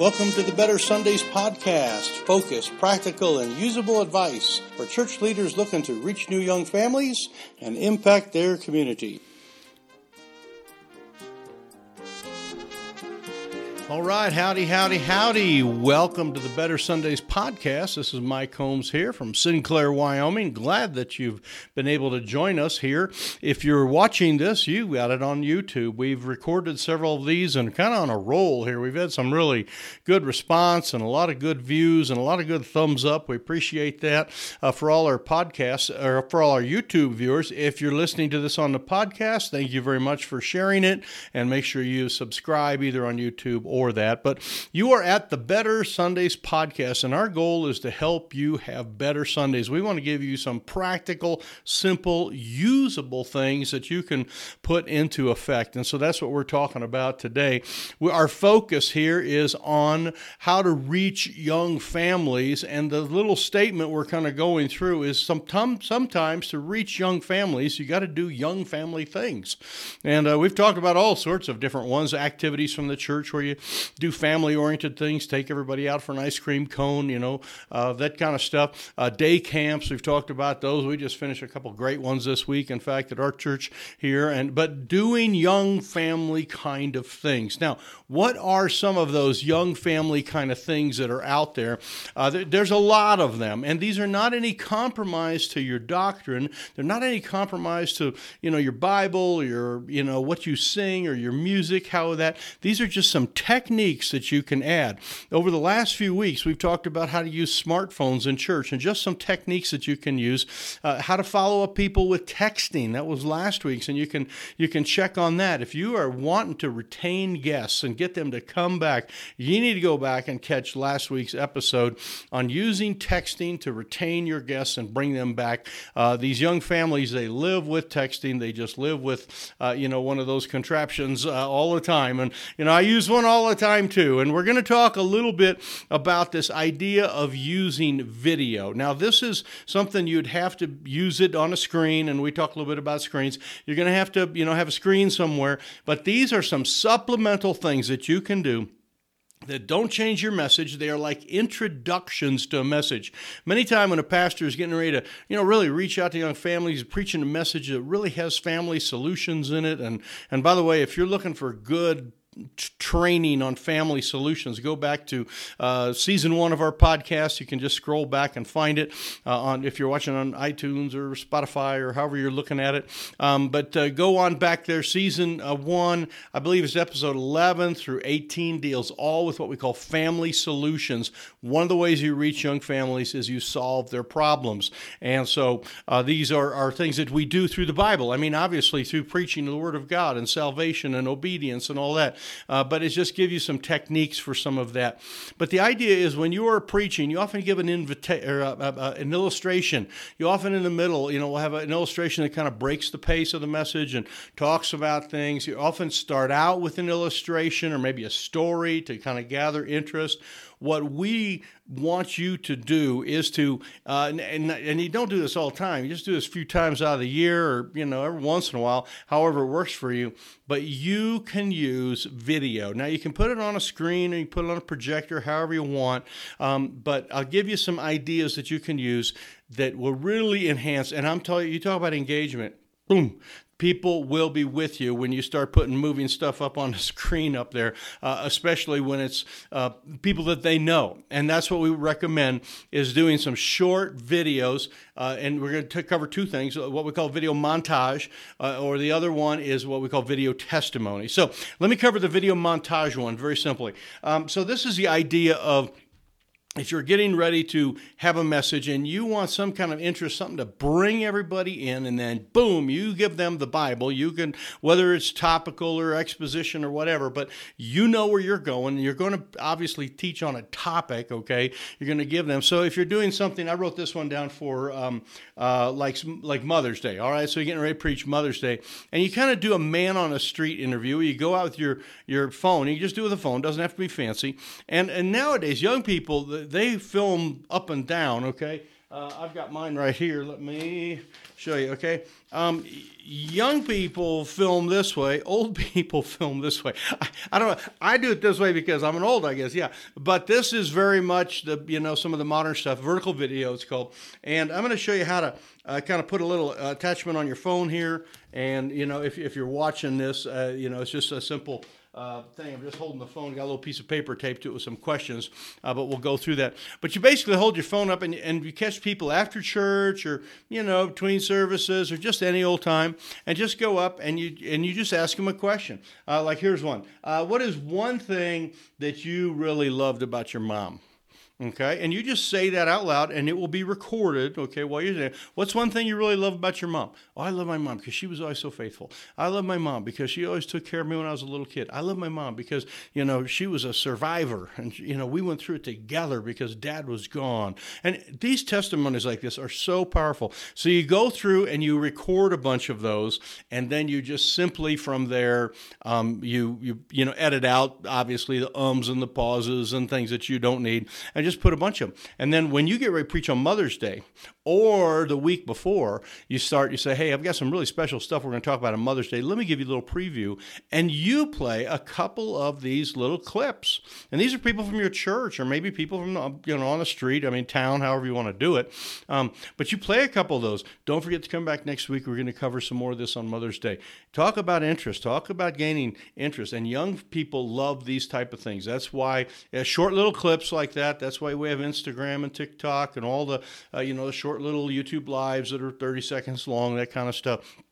Welcome to the Better Sundays podcast. Focus, practical, and usable advice for church leaders looking to reach new young families and impact their community. All right, howdy, howdy, howdy. Welcome to the Better Sundays podcast. This is Mike Holmes here from Sinclair, Wyoming. Glad that you've been able to join us here. If you're watching this, you got it on YouTube. We've recorded several of these and kind of on a roll here. We've had some really good response and a lot of good views and a lot of good thumbs up. We appreciate that uh, for all our podcasts or for all our YouTube viewers. If you're listening to this on the podcast, thank you very much for sharing it and make sure you subscribe either on YouTube or for that. But you are at the Better Sundays podcast, and our goal is to help you have better Sundays. We want to give you some practical, simple, usable things that you can put into effect. And so that's what we're talking about today. We, our focus here is on how to reach young families, and the little statement we're kind of going through is sometimes, sometimes to reach young families, you got to do young family things. And uh, we've talked about all sorts of different ones, activities from the church where you do family oriented things, take everybody out for an ice cream cone, you know, uh, that kind of stuff. Uh, day camps, we've talked about those. We just finished a couple great ones this week, in fact, at our church here. And but doing young family kind of things. Now, what are some of those young family kind of things that are out there? Uh, there there's a lot of them, and these are not any compromise to your doctrine. They're not any compromise to you know your Bible, your you know what you sing or your music. How that these are just some tech techniques that you can add. Over the last few weeks, we've talked about how to use smartphones in church and just some techniques that you can use. Uh, how to follow up people with texting. That was last week's, and you can you can check on that. If you are wanting to retain guests and get them to come back, you need to go back and catch last week's episode on using texting to retain your guests and bring them back. Uh, these young families, they live with texting. They just live with, uh, you know, one of those contraptions uh, all the time. And you know, I use one all the time too. And we're going to talk a little bit about this idea of using video. Now, this is something you'd have to use it on a screen, and we talk a little bit about screens. You're going to have to, you know, have a screen somewhere. But these are some supplemental things that you can do that don't change your message. They are like introductions to a message. Many times when a pastor is getting ready to, you know, really reach out to young families, preaching a message that really has family solutions in it. And and by the way, if you're looking for good training on family solutions. Go back to uh, season one of our podcast. You can just scroll back and find it uh, on if you're watching on itunes or spotify or however you're looking at it. Um, but uh, go on back there. Season uh, one i believe it's episode 11 through 18 deals all with what we call family solutions. One of the ways you reach young families is you solve their problems. And so uh, these are, are things that we do through the bible. I mean obviously through preaching the word of god and salvation and obedience and all that uh, but it just gives you some techniques for some of that. But the idea is when you are preaching, you often give an invita- or uh, uh, uh, an illustration. You often in the middle, you know, will have an illustration that kind of breaks the pace of the message and talks about things. You often start out with an illustration or maybe a story to kind of gather interest what we want you to do is to, uh, and, and, and you don't do this all the time. You just do this a few times out of the year or, you know, every once in a while, however it works for you. But you can use video. Now, you can put it on a screen or you put it on a projector, however you want. Um, but I'll give you some ideas that you can use that will really enhance. And I'm telling you, you talk about engagement. Boom people will be with you when you start putting moving stuff up on the screen up there, uh, especially when it's uh, people that they know. And that's what we recommend is doing some short videos. Uh, and we're going to cover two things: what we call video montage, uh, or the other one is what we call video testimony. So let me cover the video montage one very simply. Um, so this is the idea of if you're getting ready to have a message and you want some kind of interest, something to bring everybody in, and then boom, you give them the Bible. You can, whether it's topical or exposition or whatever, but you know where you're going. You're going to obviously teach on a topic, okay? You're going to give them. So if you're doing something, I wrote this one down for um, uh, like like Mother's Day. All right, so you're getting ready to preach Mother's Day, and you kind of do a man on a street interview. You go out with your your phone. You just do it with a phone. Doesn't have to be fancy. And and nowadays, young people they film up and down, okay? Uh, I've got mine right here. Let me show you. Okay, um, young people film this way. Old people film this way. I, I, don't know. I do it this way because I'm an old, I guess. Yeah, but this is very much the you know some of the modern stuff. Vertical video, it's called. And I'm going to show you how to uh, kind of put a little uh, attachment on your phone here. And you know if if you're watching this, uh, you know it's just a simple uh, thing. I'm just holding the phone, got a little piece of paper taped to it with some questions, uh, but we'll go through that. But you basically hold your phone up and, and you catch people after church or, you know, between services or just any old time and just go up and you, and you just ask them a question. Uh, like here's one. Uh, what is one thing that you really loved about your mom? Okay, and you just say that out loud and it will be recorded, okay, while you're there. What's one thing you really love about your mom? Oh, I love my mom because she was always so faithful. I love my mom because she always took care of me when I was a little kid. I love my mom because, you know, she was a survivor and, you know, we went through it together because dad was gone. And these testimonies like this are so powerful. So you go through and you record a bunch of those and then you just simply from there, um, you, you, you know, edit out obviously the ums and the pauses and things that you don't need. And just put a bunch of them. And then when you get ready to preach on Mother's Day or the week before, you start, you say, Hey, I've got some really special stuff we're going to talk about on Mother's Day. Let me give you a little preview. And you play a couple of these little clips. And these are people from your church or maybe people from, you know, on the street, I mean, town, however you want to do it. Um, but you play a couple of those. Don't forget to come back next week. We're going to cover some more of this on Mother's Day. Talk about interest, talk about gaining interest. And young people love these type of things. That's why uh, short little clips like that, that's why we have Instagram and TikTok and all the, uh, you know, the short little YouTube lives that are 30 seconds long, that kind of stuff.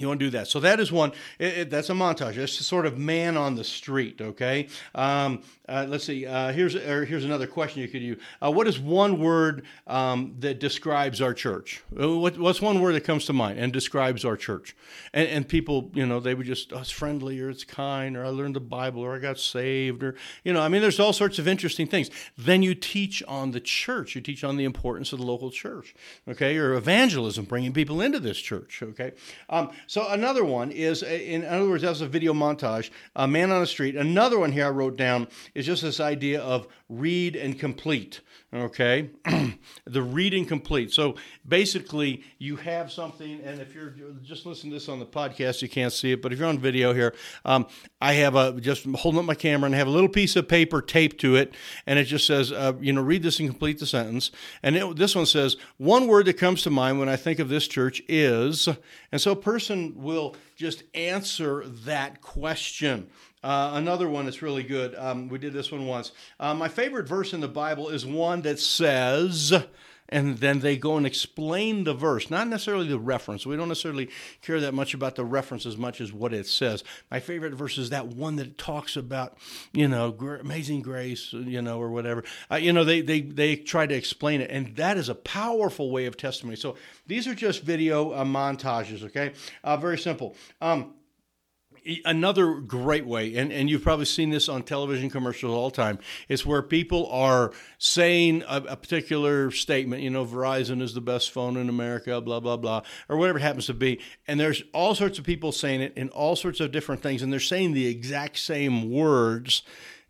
You want to do that. So that is one. It, it, that's a montage. That's sort of man on the street. Okay. Um, uh, let's see. Uh, here's here's another question you could use. Uh, what is one word um, that describes our church? Uh, what, what's one word that comes to mind and describes our church? And, and people, you know, they would just, oh, it's friendly or it's kind or I learned the Bible or I got saved or you know, I mean, there's all sorts of interesting things. Then you teach on the church. You teach on the importance of the local church. Okay, or evangelism, bringing people into this church. Okay. Um, so another one is, uh, in other words, that's a video montage, a man on the street. Another one here I wrote down is just this idea of read and complete. Okay, the read and complete. So basically, you have something, and if you're just listening to this on the podcast, you can't see it, but if you're on video here, um, I have a just holding up my camera and have a little piece of paper taped to it, and it just says, uh, you know, read this and complete the sentence. And it, this one says, one word that comes to mind when I think of this church is, and so a person will just answer that question. Uh, another one that's really good. Um, we did this one once. Uh, my favorite verse in the Bible is one that says, and then they go and explain the verse, not necessarily the reference. We don't necessarily care that much about the reference as much as what it says. My favorite verse is that one that talks about, you know, amazing grace, you know, or whatever. Uh, you know, they, they, they try to explain it, and that is a powerful way of testimony. So these are just video uh, montages, okay? Uh, very simple. Um, another great way, and, and you've probably seen this on television commercials all the time, is where people are saying a, a, particular statement, you know, Verizon is the best phone in America, blah, blah, blah, or whatever it happens to be. And there's all sorts of people saying it in all sorts of different things, and they're saying the exact same words.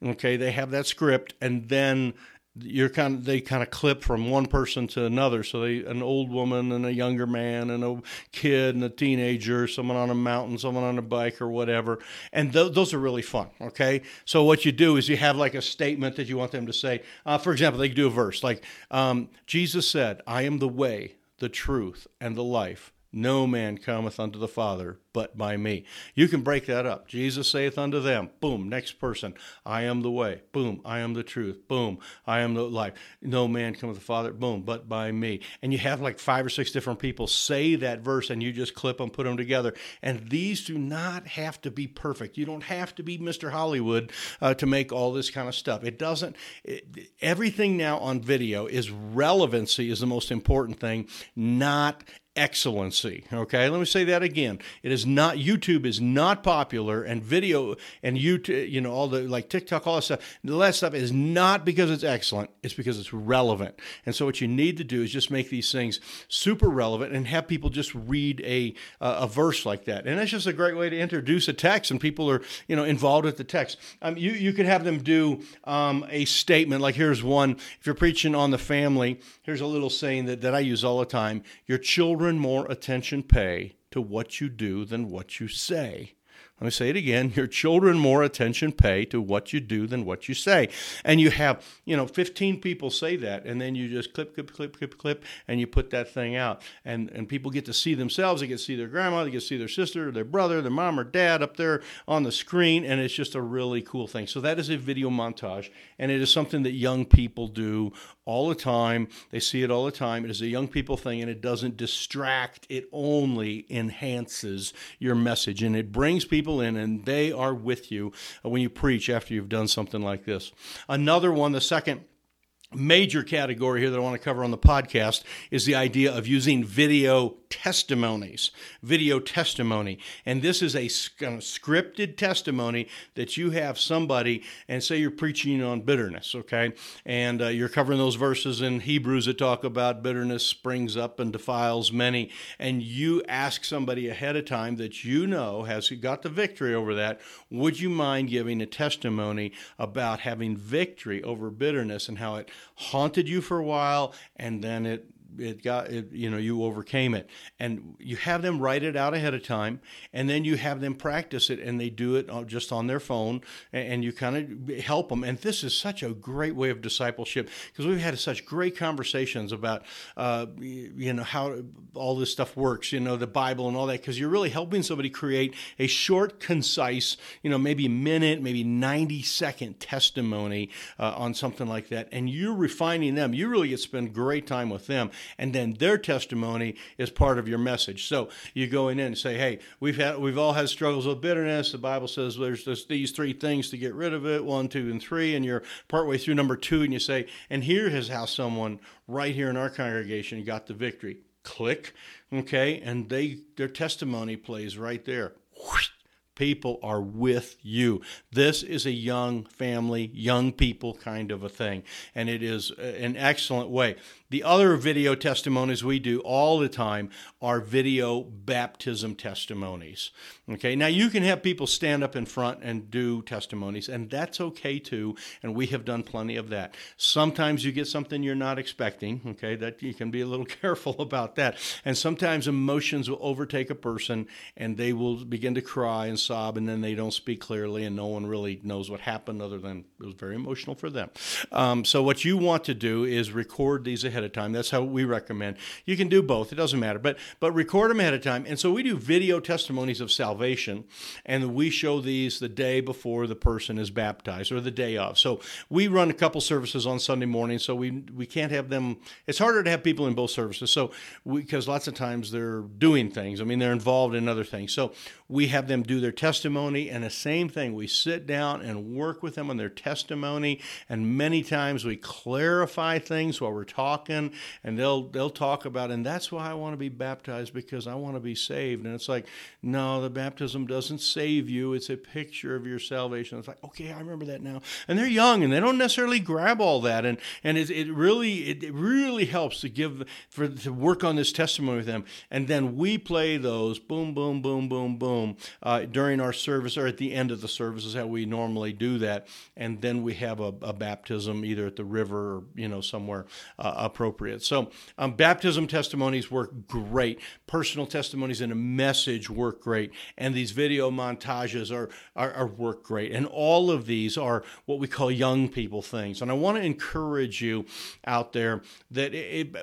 Okay, they have that script, and then you're kind of they kind of clip from one person to another. So they an old woman and a younger man and a kid and a teenager someone on a mountain someone on a bike or whatever. And th- those are really fun okay? So what you do is you have like a statement that you want them to say. Uh, for example they do a verse like um, jesus said i am the way the truth and the life no man cometh unto the Father but by me. You can break that up. Jesus saith unto them, boom, next person, I am the way, boom, I am the truth, boom, I am the life. No man cometh to the Father, boom, but by me. And you have like five or six different people say that verse and you just clip them, put them together. And these do not have to be perfect. You don't have to be Mr. Hollywood uh, to make all this kind of stuff. It doesn't, it, everything now on video is relevancy is the most important thing, not excellency. Okay, let me say that again. It is not YouTube is not popular, and video and YouTube, you know, all the like TikTok, all that stuff. The last stuff is not because it's excellent. It's because it's relevant. And so what you need to do is just make these things super relevant and have people just read a uh, a verse like that. And that's just a great way to introduce a text, and people are you know involved with the text. Um, you you could have them do um, a statement like here's one. If you're preaching on the family, here's a little saying that that I use all the time. Your children children more attention pay to what you do than what you say. Let me say it again. Your children more attention pay to what you do than what you say. And you have, you know, 15 people say that, and then you just clip, clip, clip, clip, clip, and you put that thing out. And and people get to see themselves. They get to see their grandma, they get to see their sister, their brother, their mom or dad up there on the screen, and it's just a really cool thing. So that is a video montage, and it is something that young people do all the time. They see it all the time. It is a young people thing, and it doesn't distract. It only enhances your message, and it brings people in and they are with you when you preach after you've done something like this. Another one, the second major category here that I want to cover on the podcast is the idea of using video testimonies. Video testimony. And this is a kind of scripted testimony that you have somebody, and say you're preaching on bitterness, okay? And uh, you're covering those verses in Hebrews that talk about bitterness springs up and defiles many. And you ask somebody ahead of time that you know has got the victory over that, would you mind giving a testimony about having victory over bitterness and how it haunted you for a while and then it it got it, you know you overcame it. And you have them write it out ahead of time and then you have them practice it and they do it just on their phone and you kind of help them. And this is such a great way of discipleship because we've had such great conversations about uh, you know how all this stuff works you know the bible and all that because you're really helping somebody create a short concise you know maybe a minute maybe 90 second testimony uh, on something like that. And you're refining them. You really get to spend great time with them and then their testimony is part of your message. So you go in and say, "Hey, we've had we've all had struggles with bitterness. The Bible says there's just these three things to get rid of it: one, two, and three. And you're partway through number two, and you say, "And here is how someone right here in our congregation got the victory." Click, okay, and they their testimony plays right there. Whoosh people are with you. This is a young family, young people kind of a thing, and it is uh, an excellent way. The other video testimonies we do all the time are video baptism testimonies. Okay, now you can have people stand up in front and do testimonies, and that's okay too, and we have done plenty of that. Sometimes you get something you're not expecting, okay, that you can be a little careful about that. And sometimes emotions will overtake a person and they will begin to cry and sob, and then they don't speak clearly, and no one really knows what happened other than it was very emotional for them. Um, so, what you want to do is record these ahead of time. That's how we recommend. You can do both; it doesn't matter, but but record them ahead of time. And so we do video testimonies of salvation, and we show these the day before the person is baptized or the day of. So we run a couple services on Sunday morning, so we we can't have them. It's harder to have people in both services, so because lots of times they're doing things. I mean, they're involved in other things. So we have them do their testimony, and the same thing. We sit down and work with them on their testimony, and many times we clarify things while we're talking and they'll they'll talk about and that's why I want to be baptized because I want to be saved. And it's like no the baptism doesn't save you. It's a picture of your salvation. It's like okay I remember that now. And they're young and they don't necessarily grab all that and and it, it really it, it really helps to give for to work on this testimony with them. And then we play those boom boom boom boom boom uh, during our service or at the end of the service is how we normally do that and then we have a, a baptism either at the river or you know somewhere uh, appropriate. So, um, baptism testimonies work great. Personal testimonies and a message work great. And these video montages are, are, are work great. And all of these are what we call young people things. And I want to encourage you out there that it,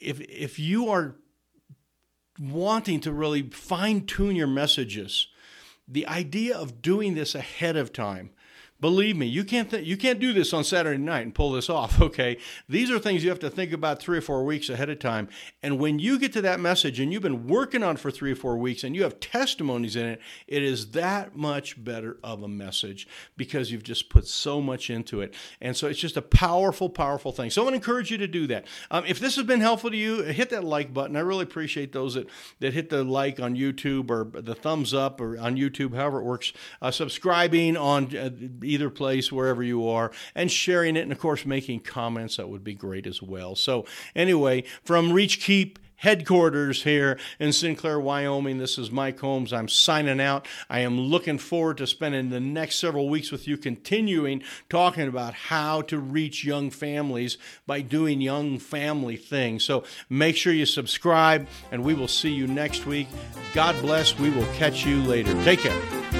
if, if you are wanting to really fine tune your messages, the idea of doing this ahead of time Believe me, you can't th- you can't do this on Saturday night and pull this off. Okay, these are things you have to think about three or four weeks ahead of time. And when you get to that message and you've been working on for three or four weeks and you have testimonies in it, it is that much better of a message because you've just put so much into it. And so it's just a powerful, powerful thing. So I want to encourage you to do that. Um, if this has been helpful to you, hit that like button. I really appreciate those that that hit the like on YouTube or the thumbs up or on YouTube, however it works. Uh, subscribing on uh, either place, wherever you are, and sharing it, and of course, making comments. That would be great as well. So, anyway, from Reach Keep headquarters here in Sinclair, Wyoming. This is Mike Holmes. I'm signing out. I am looking forward to spending the next several weeks with you, continuing talking about how to reach young families by doing young family things. So make sure you subscribe, and we will see you next week. God bless. We will catch you later. Take care.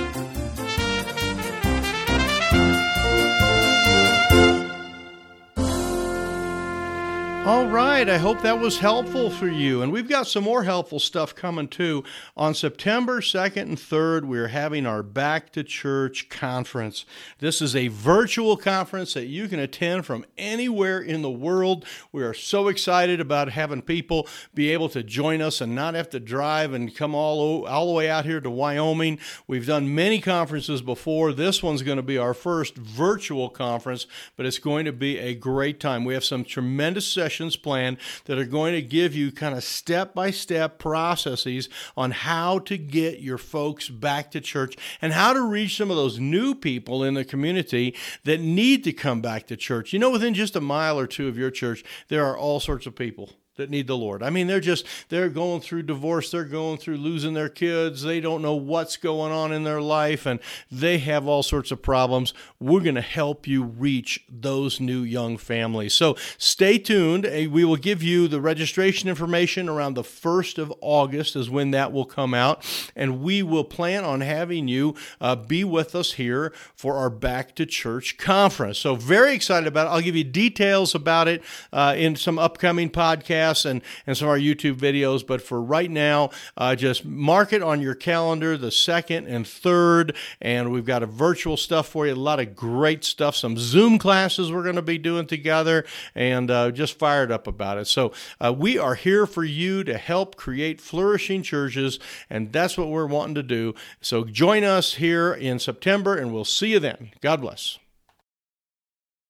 All right, I hope that was helpful for you. And we've got some more helpful stuff coming too. On September 2nd and 3rd, we're having our Back to Church conference. This is a virtual conference that you can attend from anywhere in the world. We are so excited about having people be able to join us and not have to drive and come all, all the way out here to Wyoming. We've done many conferences before. This one's going to be our first virtual conference, but it's going to be a great time. We have some tremendous sessions plan that are going to give you kind of step by step processes on how to get your folks back to church and how to reach some of those new people in the community that need to come back to church. You know, within just a mile or two of your church, there are all sorts of people that need the Lord. I mean, they're just, they're going through divorce, they're going through losing their kids, they don't know what's going on in their life, and they have all sorts of problems. We're going to help you reach those new young families. So stay tuned. We will give you the registration information around the 1st of August, is when that will come out, and we will plan on having you uh, be with us here for our Back to Church conference. So, very excited about it. I'll give you details about it uh, in some upcoming podcasts podcasts and, and some of our YouTube videos. But for right now, uh, just mark it on your calendar the second and third. And we've got a virtual stuff for you, a lot of great stuff, some Zoom classes we're going to be doing together, and uh, just fired up about it. So uh, we are here for you to help create flourishing churches, and that's what we're wanting to do. So join us here in September, and we'll see you then. God bless.